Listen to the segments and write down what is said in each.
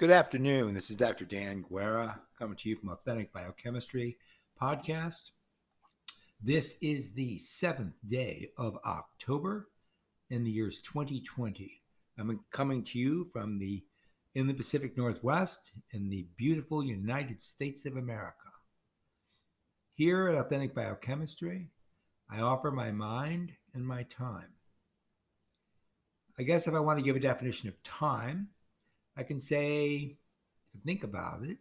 Good afternoon. This is Dr. Dan Guerra coming to you from Authentic Biochemistry Podcast. This is the seventh day of October in the year's 2020. I'm coming to you from the in the Pacific Northwest in the beautiful United States of America. Here at Authentic Biochemistry, I offer my mind and my time. I guess if I want to give a definition of time, I can say, think about it,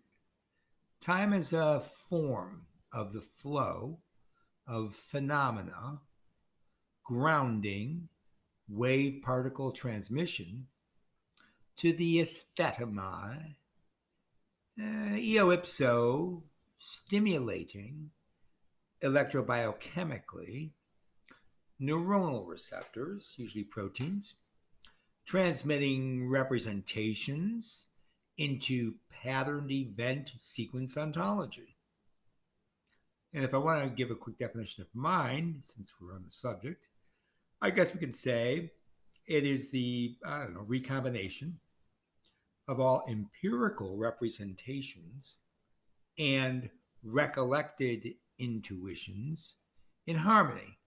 time is a form of the flow of phenomena, grounding, wave particle transmission to the aesthetomi, uh, eo ipso, stimulating electrobiochemically neuronal receptors, usually proteins, transmitting representations into patterned event sequence ontology. And if I want to give a quick definition of mind, since we're on the subject, I guess we can say it is the, I don't know, recombination of all empirical representations and recollected intuitions in harmony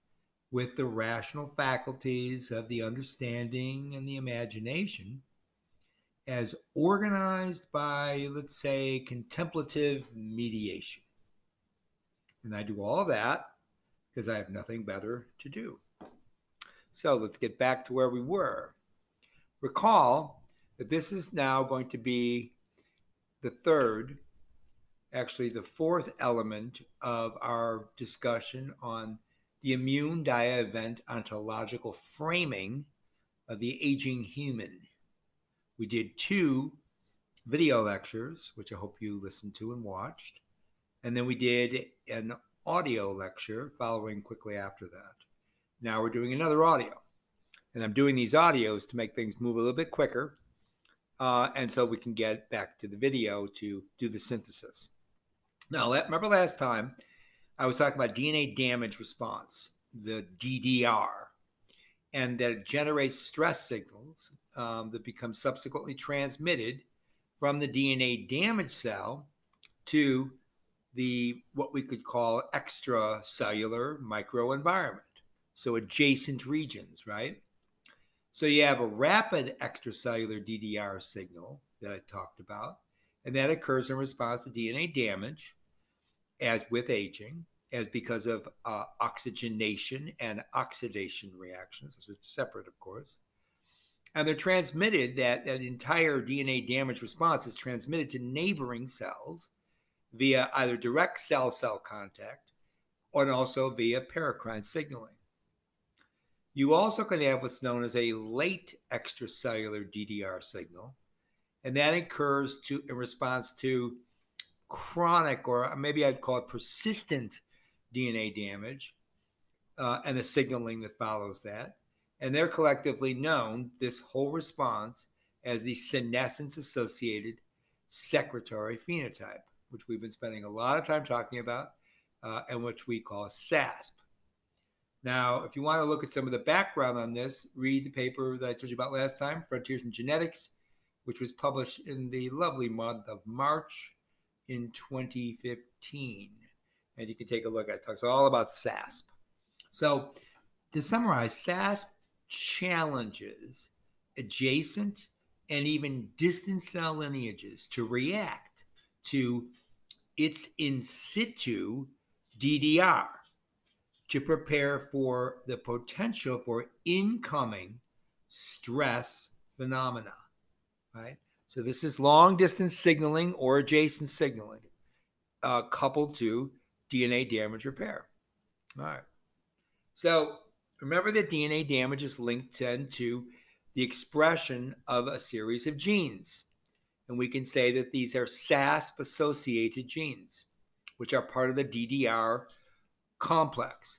with the rational faculties of the understanding and the imagination as organized by, let's say, contemplative mediation. And I do all that because I have nothing better to do. So let's get back to where we were. Recall that this is now going to be the third, actually, the fourth element of our discussion on the immune dia event ontological framing of the aging human. We did two video lectures, which I hope you listened to and watched. And then we did an audio lecture following quickly after that. Now we're doing another audio. And I'm doing these audios to make things move a little bit quicker. Uh, and so we can get back to the video to do the synthesis. Now, remember last time I was talking about DNA damage response, the DDR, and that it generates stress signals um, that become subsequently transmitted from the DNA damage cell to the what we could call extracellular microenvironment. So adjacent regions, right? So you have a rapid extracellular DDR signal that I talked about, and that occurs in response to DNA damage, as with aging, as because of uh, oxygenation and oxidation reactions. Is separate, of course. And they're transmitted, that, that entire DNA damage response is transmitted to neighboring cells via either direct cell cell contact or also via paracrine signaling. You also can have what's known as a late extracellular DDR signal, and that occurs to, in response to chronic, or maybe I'd call it persistent DNA damage, uh, and the signaling that follows that. And they're collectively known, this whole response, as the senescence associated secretory phenotype which we've been spending a lot of time talking about, uh, and which we call SASP. Now, if you want to look at some of the background on this, read the paper that I told you about last time, Frontiers in Genetics, which was published in the lovely month of March in 2015. And you can take a look at it. it talks all about SASP. So, to summarize, SASP challenges adjacent and even distant cell lineages to react to it's in situ DDR to prepare for the potential for incoming stress phenomena, right? So this is long distance signaling or adjacent signaling uh, coupled to DNA damage repair. All right. So remember that DNA damage is linked then to the expression of a series of genes. And we can say that these are SASP associated genes, which are part of the DDR complex.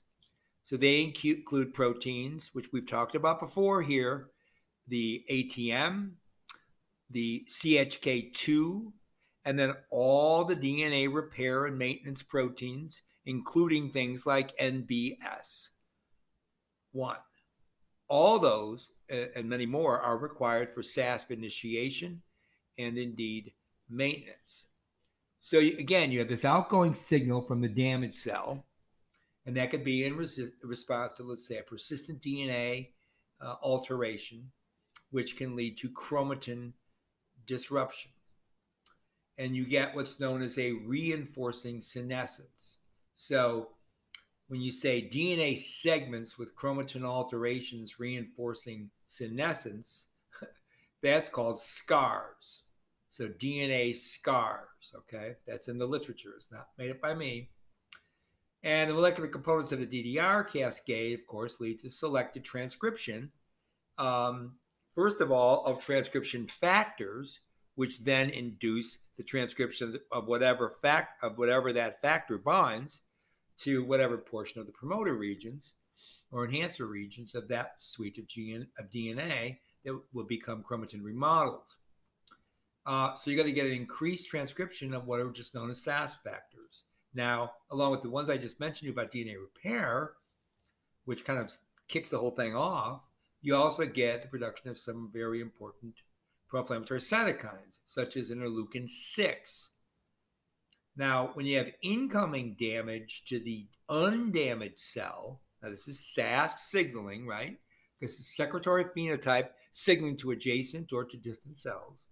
So they include proteins, which we've talked about before here the ATM, the CHK2, and then all the DNA repair and maintenance proteins, including things like NBS. One. All those and many more are required for SASP initiation and indeed maintenance. So again, you have this outgoing signal from the damaged cell, and that could be in response to, let's say, a persistent DNA uh, alteration, which can lead to chromatin disruption. And you get what's known as a reinforcing senescence. So when you say DNA segments with chromatin alterations reinforcing senescence, that's called scars. So DNA scars, okay? That's in the literature. It's not made up by me. And the molecular components of the DDR cascade, of course, lead to selected transcription. Um, first of all, of transcription factors, which then induce the transcription of whatever fact of whatever that factor binds to whatever portion of the promoter regions or enhancer regions of that suite of, gene, of DNA that will become chromatin remodeled. Uh, so you got to get an increased transcription of what are just known as SAS factors. Now, along with the ones I just mentioned about DNA repair, which kind of kicks the whole thing off, you also get the production of some very important pro-inflammatory cytokines, such as interleukin 6. Now, when you have incoming damage to the undamaged cell, now this is SASP signaling, right? This is secretory phenotype signaling to adjacent or to distant cells.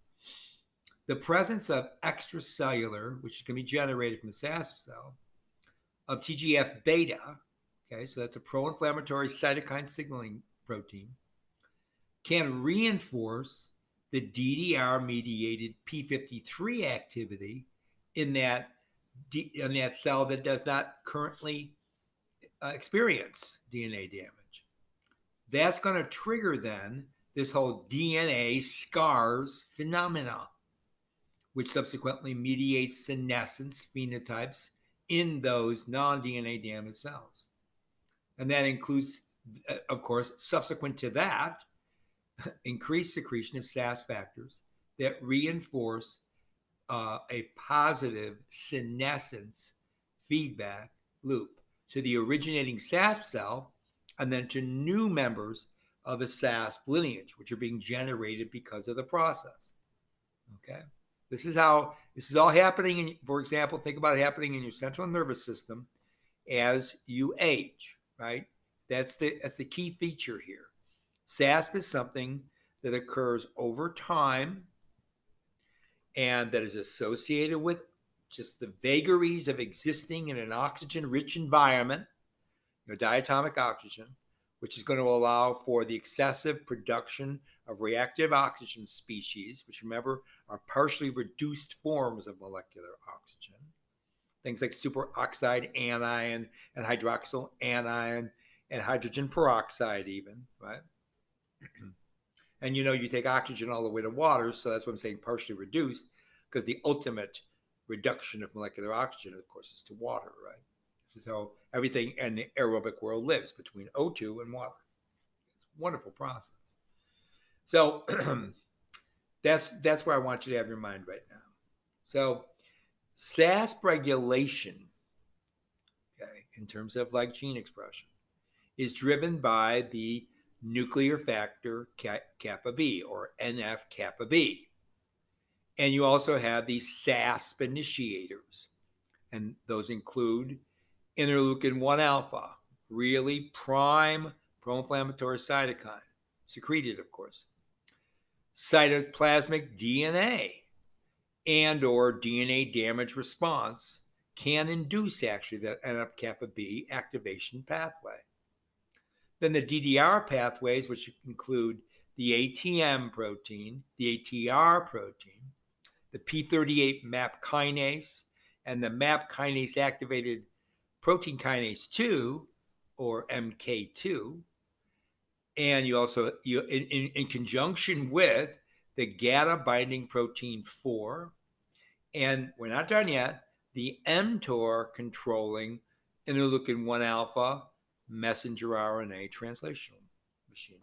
The presence of extracellular, which can be generated from the SASP cell, of TGF beta, okay, so that's a pro inflammatory cytokine signaling protein, can reinforce the DDR mediated P53 activity in that, in that cell that does not currently uh, experience DNA damage. That's going to trigger then this whole DNA scars phenomena, which subsequently mediates senescence phenotypes in those non DNA damaged cells. And that includes, uh, of course, subsequent to that, increased secretion of SAS factors that reinforce uh, a positive senescence feedback loop to the originating SASP cell and then to new members of the SASP lineage, which are being generated because of the process. Okay. This is how this is all happening. In, for example, think about it happening in your central nervous system as you age, right? That's the that's the key feature here. SASP is something that occurs over time and that is associated with just the vagaries of existing in an oxygen rich environment, you know, diatomic oxygen, which is going to allow for the excessive production of reactive oxygen species, which remember are partially reduced forms of molecular oxygen. Things like superoxide anion and hydroxyl anion and hydrogen peroxide, even, right? And you know, you take oxygen all the way to water, so that's what I'm saying partially reduced, because the ultimate reduction of molecular oxygen, of course, is to water, right? This is how everything in the aerobic world lives between O2 and water. It's a wonderful process. So that's that's where I want you to have your mind right now. So SASP regulation, okay, in terms of like gene expression, is driven by the nuclear factor kappa B or NF kappa B. And you also have these SASP initiators, and those include interleukin 1 alpha, really prime pro inflammatory cytokine, secreted, of course, cytoplasmic DNA, and or DNA damage response can induce actually that NF kappa B activation pathway. Then the DDR pathways, which include the ATM protein, the ATR protein, the P38 MAP kinase, and the MAP kinase activated protein kinase 2 or MK2. And you also, you, in, in, in conjunction with the GATA binding protein 4. And we're not done yet, the mTOR controlling interleukin 1 alpha messenger RNA translational machinery.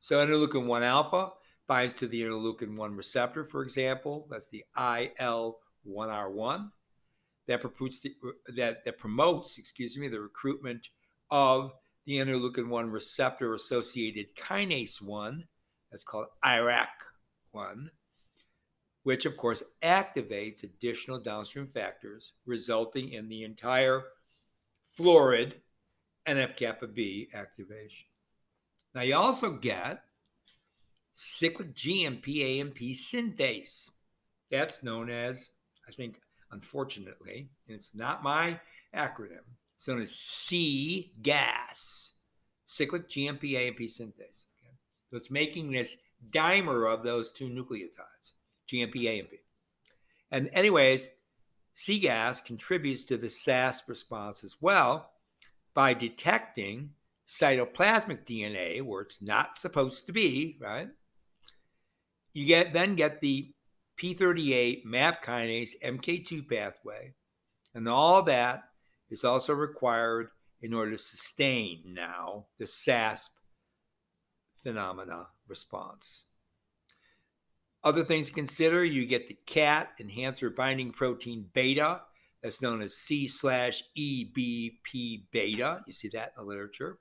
So interleukin 1 alpha binds to the interleukin 1 receptor, for example. That's the IL1R1 that promotes, the, that, that promotes, excuse me, the recruitment of the interleukin 1 receptor associated kinase 1. That's called IRAK1. which of course activates additional downstream factors, resulting in the entire fluorid NF kappa B activation. Now you also get cyclic GMP AMP synthase. That's known as, I think, unfortunately, and it's not my acronym, it's known as C gas, cyclic GMP AMP synthase. Okay? So it's making this dimer of those two nucleotides, GMP AMP. And, anyways, cGAS contributes to the SASP response as well by detecting cytoplasmic DNA where it's not supposed to be, right? You get then get the P38 MAP kinase MK2 pathway, and all that is also required in order to sustain now the SASP phenomena response. Other things to consider you get the CAT enhancer binding protein beta, that's known as C slash EBP beta. You see that in the literature.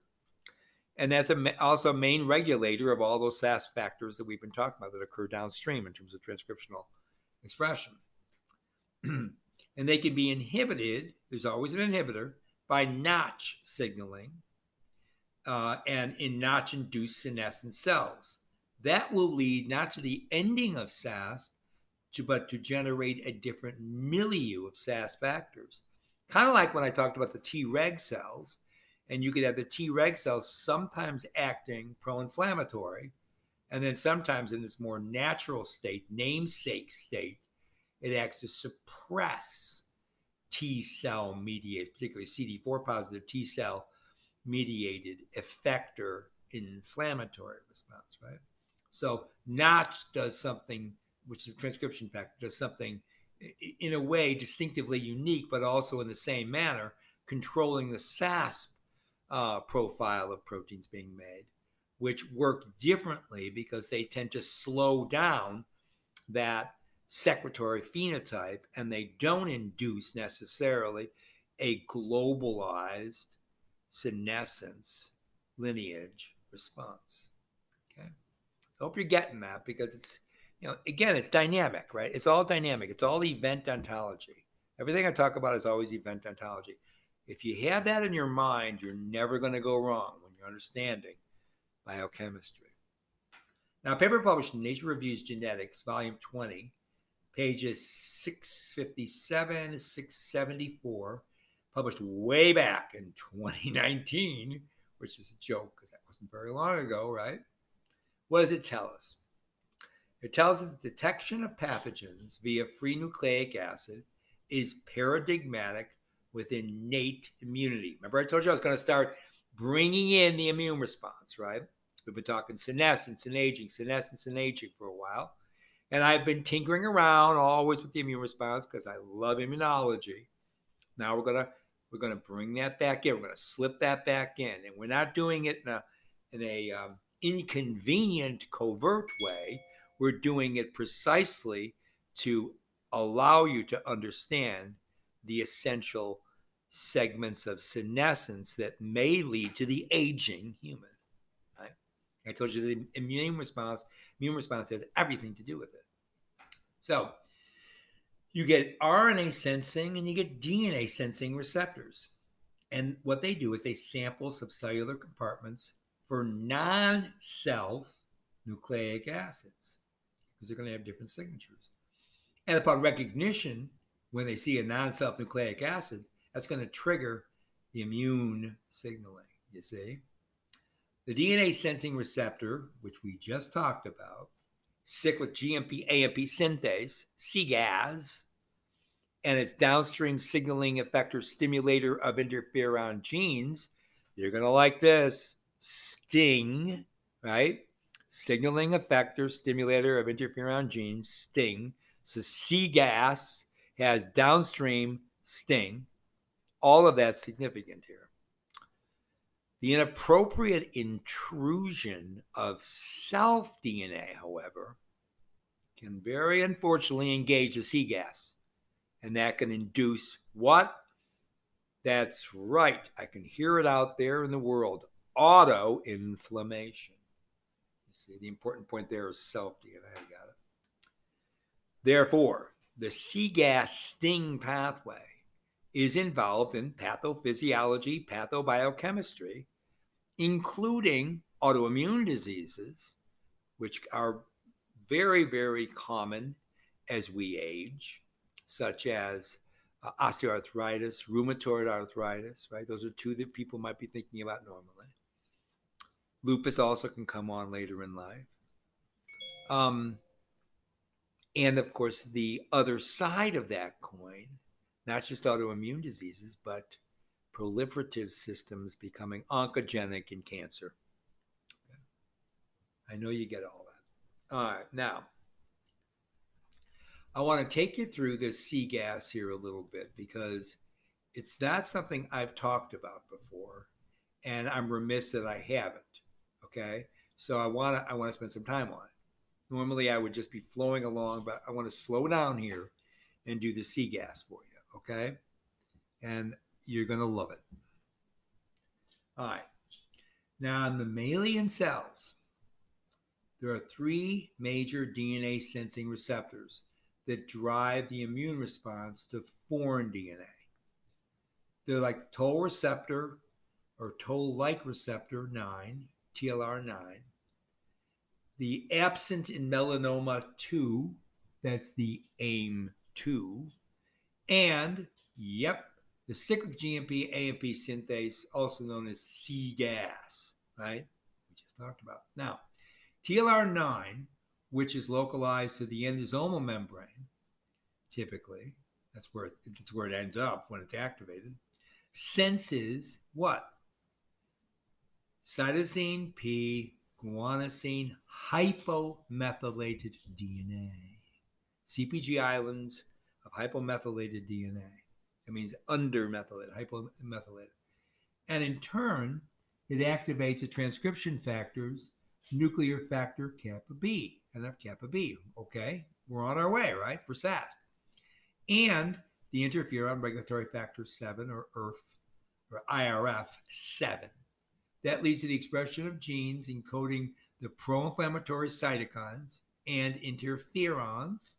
And that's a, also a main regulator of all those SAS factors that we've been talking about that occur downstream in terms of transcriptional expression. and they can be inhibited, there's always an inhibitor, by Notch signaling uh, and in Notch induced senescent cells. That will lead not to the ending of SASP, to, but to generate a different milieu of SAS factors. Kind of like when I talked about the Treg cells, and you could have the Treg cells sometimes acting pro inflammatory, and then sometimes in its more natural state, namesake state, it acts to suppress T cell mediated, particularly CD4 positive T cell mediated effector inflammatory response, right? So Notch does something, which is transcription factor, does something in a way distinctively unique, but also in the same manner, controlling the SASP uh, profile of proteins being made, which work differently because they tend to slow down that secretory phenotype and they don't induce necessarily a globalized senescence lineage response. Okay. I hope you're getting that because it's, know, again, it's dynamic, right? It's all dynamic. It's all event ontology. Everything I talk about is always event ontology. If you have that in your mind, you're never going to go wrong when you're understanding biochemistry. Now, a paper published in Nature Reviews Genetics, volume 20, pages 657 to 674, published way back in 2019, which is a joke because that wasn't very long ago, right? What does it tell us? It tells us the detection of pathogens via free nucleic acid is paradigmatic with innate immunity. Remember, I told you I was going to start bringing in the immune response, right? We've been talking senescence and aging, senescence and aging for a while. And I've been tinkering around always with the immune response because I love immunology. Now we're gonna we're gonna bring that back in. We're gonna slip that back in, and we're not doing it in a in a um, inconvenient, covert way. We're doing it precisely to allow you to understand the essential segments of senescence that may lead to the aging human. Right? I told you the immune response, immune response has everything to do with it. So you get RNA sensing and you get DNA sensing receptors. And what they do is they sample subcellular compartments for non self nucleic acids because they're going to have different signatures. And upon recognition, when they see a non self nucleic acid, that's going to trigger the immune signaling, you see. The DNA sensing receptor, which we just talked about, cyclic GMP AMP synthase, CGAS, and its downstream signaling effector stimulator of interferon genes, you're going to like this STING, right? Signaling effector stimulator of interferon genes, STING. So CGAS has downstream STING all of that's significant here. The inappropriate intrusion of self DNA, however, can very unfortunately engage the cGAS. And that can induce what? That's right. I can hear it out there in the world auto inflammation. See, the important point there is self DNA. Got it. Therefore, the cGAS STING pathway is involved in pathophysiology, pathobiochemistry, including autoimmune diseases, which are very, very common as we age, such as uh, osteoarthritis, rheumatoid arthritis, right? Those are two that people might be thinking about normally. Lupus also can come on later in life. Um, and of course, the other side of that coin, not just autoimmune diseases, but proliferative systems becoming oncogenic in cancer. I know you get all that. All right, now I want to take you through this cGAS here a little bit because it's not something I've talked about before, and I'm remiss that I haven't. Okay, so I want to I want to spend some time on it. Normally I would just be flowing along, but I want to slow down here and do the cGAS for you. Okay, and you're gonna love it. All right. Now, in mammalian cells, there are three major DNA sensing receptors that drive the immune response to foreign DNA. They're like toll receptor or toll like receptor 9, TLR9, the absent in melanoma 2, that's the AIM2, and, yep, the cyclic GMP AMP synthase, also known as cGAS, right? We just talked about. Now, TLR9 which is localized to the endosomal membrane, typically, that's where, it, that's where it ends up when it's activated, senses what? Cytosine P, guanosine, hypomethylated DNA. CPG islands of hypomethylated DNA. It means undermethylated, hypomethylated. And in turn, it activates the transcription factors, nuclear factor kappa B, NF kappa B. Okay, we're on our way, right, for SAS. And the interferon regulatory factor 7 or IRF or IRF 7. That leads to the expression of genes encoding the pro inflammatory cytokines and interferons.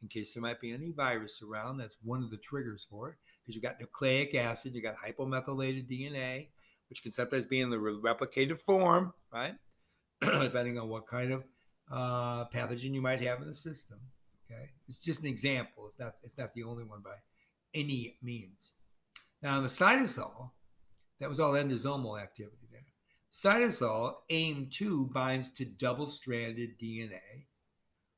In case there might be any virus around, that's one of the triggers for it. Because you've got nucleic acid, you've got hypomethylated DNA, which can sometimes be in the replicated form, right? Depending on what kind of uh, pathogen you might have in the system. Okay, it's just an example. It's not it's not the only one by any means. Now the cytosol, that was all endosomal activity. Cytosol AIM2 binds to double-stranded DNA,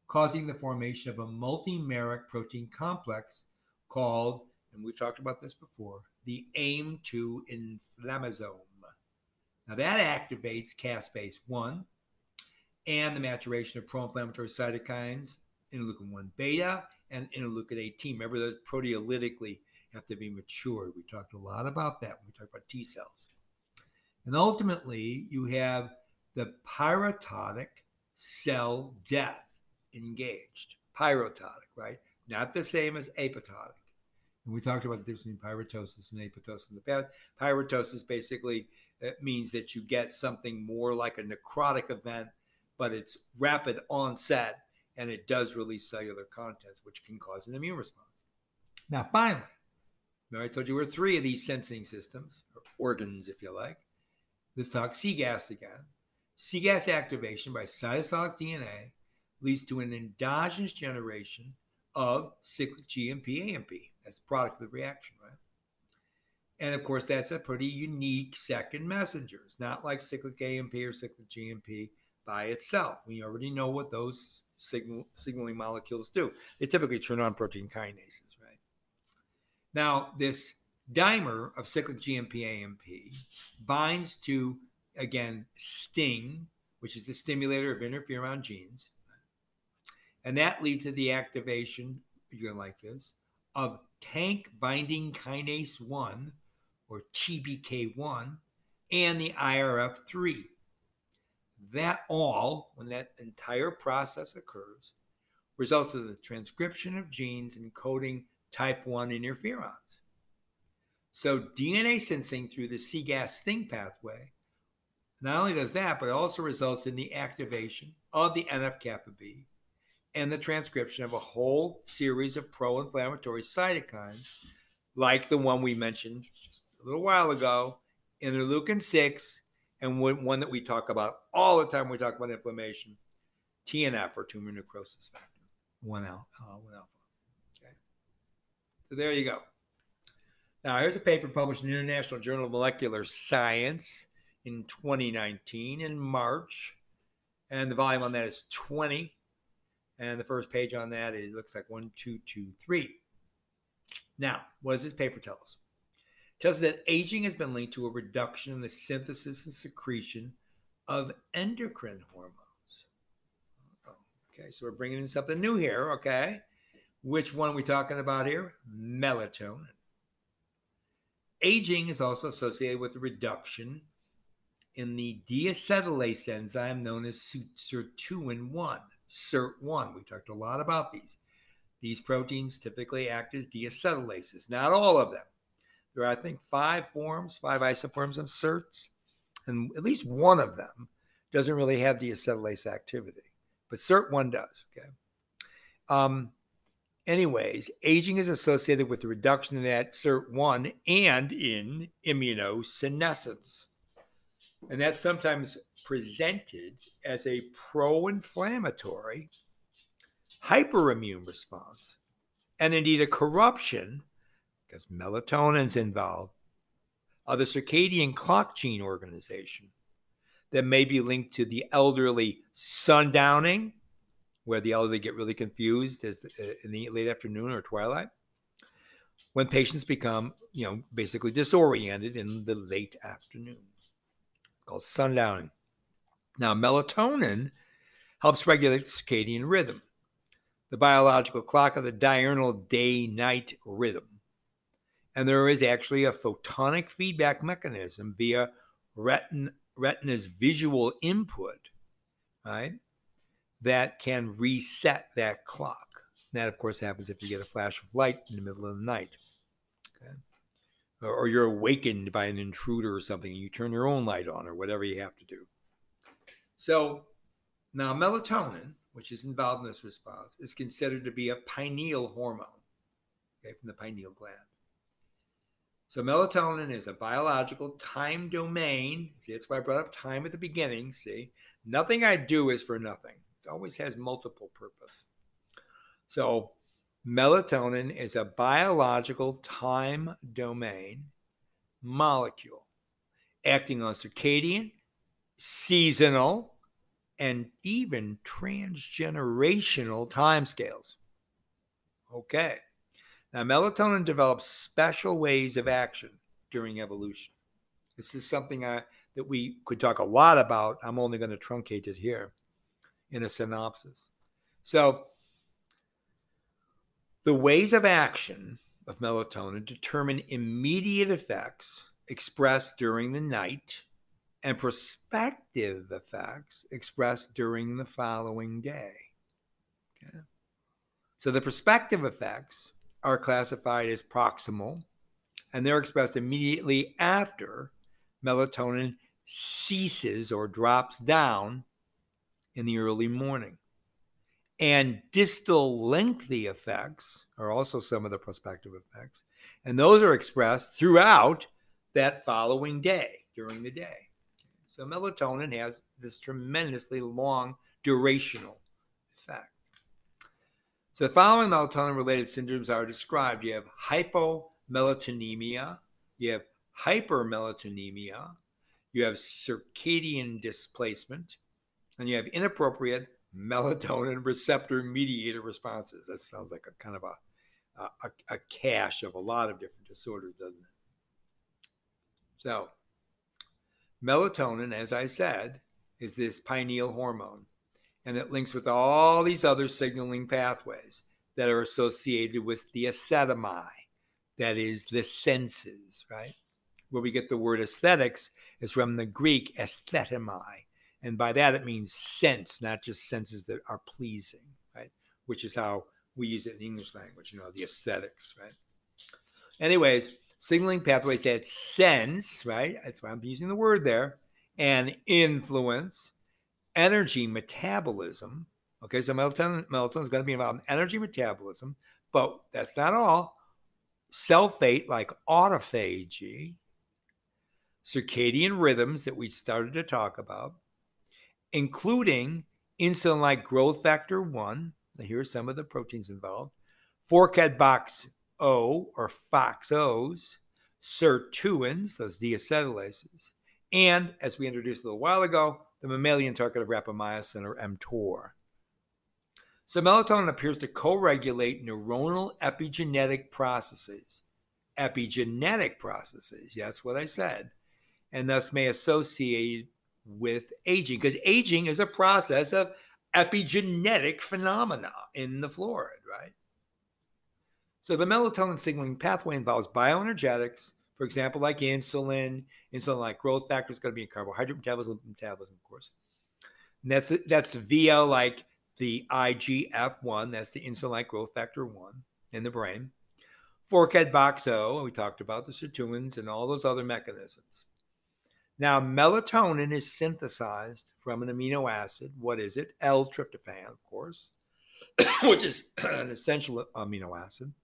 causing the formation of a multimeric protein complex called, and we've talked about this before, the AIM2 inflammasome. Now that activates caspase 1, and the maturation of pro-inflammatory cytokines, interleukin 1 beta and interleukin 18. Remember, those proteolytically have to be matured. We talked a lot about that when we talked about T cells. And ultimately, you have the pyroptotic cell death engaged. Pyroptotic, right? Not the same as apoptotic. And we talked about the difference between pyroptosis and apoptosis in the past. Pyrotosis basically uh, means that you get something more like a necrotic event but it's rapid onset and it does release cellular contents, which can cause an immune response. Now, finally, I told you we're three of these sensing systems, or organs, if you like. Let's talk cGAS again. cGAS activation by cytosolic DNA leads to an endogenous generation of cyclic GMP AMP. That's the product of the reaction, right? And of course, that's a pretty unique second messenger. It's not like cyclic AMP or cyclic GMP by itself. We already know what those signal, signaling molecules do. They typically turn on protein kinases, right? Now, this dimer of cyclic GMP AMP binds to, again, STING, which is the stimulator of interferon genes. And that leads to the activation, you're to like this, of TANK binding kinase 1 or TBK1 and the IRF3 that all, when that entire process occurs, results in the transcription of genes encoding type 1 interferons. So DNA sensing through the cGAS STING pathway not only does that, but it also results in the activation of the NF kappa B and the transcription of a whole series of pro inflammatory cytokines, like the one we mentioned just a little while ago, interleukin 6, and one that we talk about all the time when we talk about inflammation, TNF or tumor necrosis factor, 1 alpha. Uh, 1 alpha. Okay. So there you go. Now, here's a paper published in the International Journal of Molecular Science in 2019 in March. And the volume on that is 20. And the first page on that is looks like 1223. Now, what does this paper tell us? It tells us that aging has been linked to a reduction in the synthesis and secretion of endocrine hormones. Okay, so we're bringing in something new here, okay? Which one are we talking about here? Melatonin. Aging is also associated with a reduction in the deacetylase enzyme known as sirtuin 1, SIRT1. We talked a lot about these. These proteins typically act as deacetylases, not all of them. There are, I think, five forms, five isoforms of SIRTs, and at least one of them doesn't really have deacetylase activity, but SIRT1 does. Okay. Um, Anyways, aging is associated with the reduction in that SIRT1 and in immunosenescence. And that's sometimes presented as a pro inflammatory hyperimmune response, and indeed a corruption, because melatonin's involved, of the circadian clock gene organization that may be linked to the elderly sundowning where the elderly get really confused as uh, in the late afternoon or twilight when patients become you know basically disoriented in the late afternoon it's called sundowning. Now melatonin helps regulate the circadian rhythm the biological clock of the diurnal day night rhythm and there is actually a photonic feedback mechanism via retin- retina's visual input right that can reset that clock. And that, of course, happens if you get a flash of light in the middle of the night. Or, or you're awakened by an intruder or something and you turn your own light on or whatever you have to do. So now melatonin, which is involved in this response, is considered to be a pineal hormone okay, from the pineal gland. So melatonin is a biological time domain. See, that's why I brought up time at the beginning. See, nothing I do is for nothing. It always has multiple purpose. So, melatonin is a biological time domain molecule acting on circadian, seasonal, and even transgenerational timescales. Okay. Now, melatonin develops special ways of action during evolution. This is something I, that we could talk a lot about. I'm only going to truncate it here in a synopsis. So, the ways of action of melatonin determine immediate effects expressed during the night and prospective effects expressed during the following day. Okay. So, the prospective effects are classified as proximal and they're expressed immediately after melatonin ceases or drops down in the early morning. And distal lengthy effects are also some of the prospective effects. And those are expressed throughout that following day, during the day. So melatonin has this tremendously long durational effect. So the following melatonin related syndromes are described. You have hypomelatonemia, you have hypermelatonemia, you have circadian displacement, and you have inappropriate melatonin receptor mediated responses. That sounds like a kind of a, a, a cache of a lot of different disorders, doesn't it? So, melatonin, as I said, is this pineal hormone, and it links with all these other signaling pathways that are associated with the acetami, that is, the senses, right? Where we get the word aesthetics is from the Greek aesthetemi, and by that, it means sense, not just senses that are pleasing, right? Which is how we use it in the English language, you know, the aesthetics, right? Anyways, signaling pathways that sense, right? That's why I'm using the word there, and influence energy metabolism Okay, so melatonin, melatonin is going to be involved in energy metabolism, but that's not all. Cell fate, like autophagy, circadian rhythms that we started to talk about, including insulin like growth factor 1. Here are some of the proteins involved. Forkhead box O or FOXOs, sirtuins, those deacetylases, and as we introduced a little while ago, the mammalian target of rapamycin or mTOR. So melatonin appears to co-regulate neuronal epigenetic processes. Epigenetic processes, that's what I said, and thus may associate with aging, because aging is a process of epigenetic phenomena in the fluoride, right? So the melatonin signaling pathway involves bioenergetics, for example, like insulin, insulin like growth factor is going to be in carbohydrate metabolism, metabolism, of course. And that's that's via like the IGF-1, that's the insulin like growth factor 1 in the brain. Forkhead box O, we talked about the sirtuins and all those other mechanisms. Now, melatonin is synthesized from an amino acid. What is it? L-tryptophan, of course, which is an essential amino acid.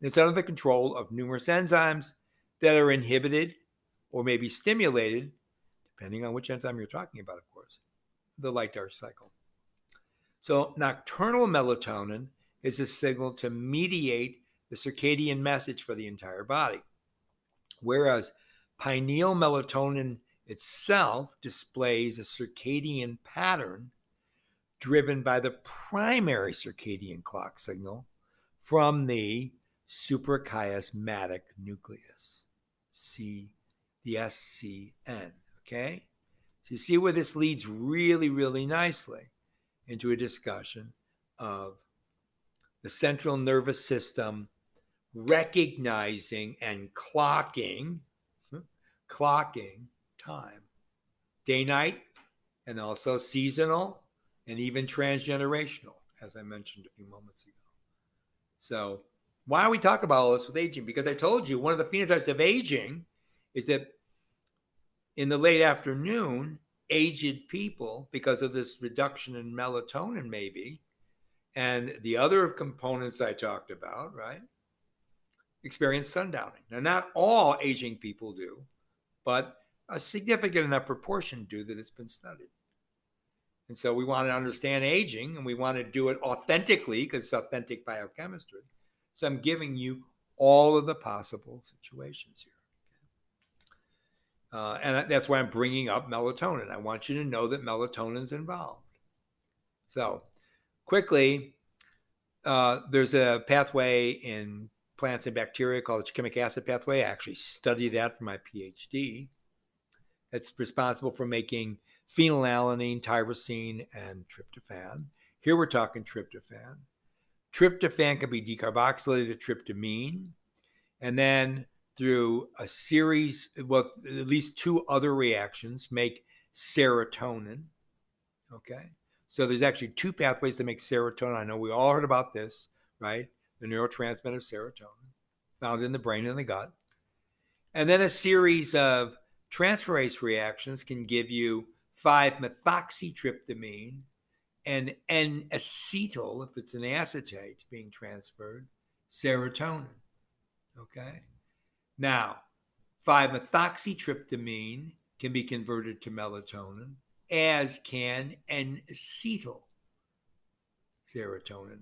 It's under the control of numerous enzymes that are inhibited or maybe stimulated, depending on which enzyme you're talking about, of course, the light dark cycle. So, nocturnal melatonin is a signal to mediate the circadian message for the entire body, whereas pineal melatonin itself displays a circadian pattern driven by the primary circadian clock signal from the suprachiasmatic nucleus, C, the SCN. Okay? So you see where this leads really, really nicely into a discussion of the central nervous system recognizing and clocking, hmm, clocking time, day night, and also seasonal and even transgenerational, as I mentioned a few moments ago. So, why we talk about all this with aging? Because I told you one of the phenotypes of aging is that in the late afternoon, aged people, because of this reduction in melatonin, maybe, and the other components I talked about, right, experience sundowning. Now, not all aging people do, but a significant enough proportion do that it's been studied. And so we want to understand aging and we want to do it authentically because it's authentic biochemistry. So I'm giving you all of the possible situations here. Uh, and that's why I'm bringing up melatonin. I want you to know that melatonin's involved. So, quickly, uh, there's a pathway in plants and bacteria called the shikimic acid pathway. I actually studied that for my PhD. It's responsible for making phenylalanine, tyrosine, and tryptophan. Here we're talking tryptophan. Tryptophan can be decarboxylated to tryptamine, and then through a series, well, at least two other reactions, make serotonin. Okay. So there's actually two pathways to make serotonin. I know we all heard about this, right? The neurotransmitter serotonin, found in the brain and the gut. And then a series of transferase reactions can give you 5-methoxytryptamine and N-acetyl, if it's an acetate being transferred, serotonin. Okay? Now, 5-methoxytryptamine can be converted to melatonin, as can N-acetyl serotonin.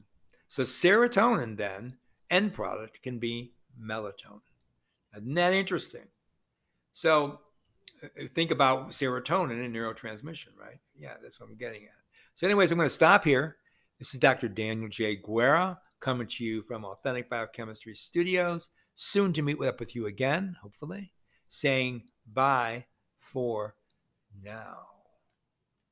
So serotonin then, end product, can be melatonin. Isn't that interesting? So Uh, think about serotonin and neurotransmission, right? Yeah, that's what I'm getting at. So, anyways, I'm going to stop here. This is Dr. Daniel J. Guerra coming to you from Authentic Biochemistry Studios. Soon to meet up with you again, hopefully. Saying bye for now.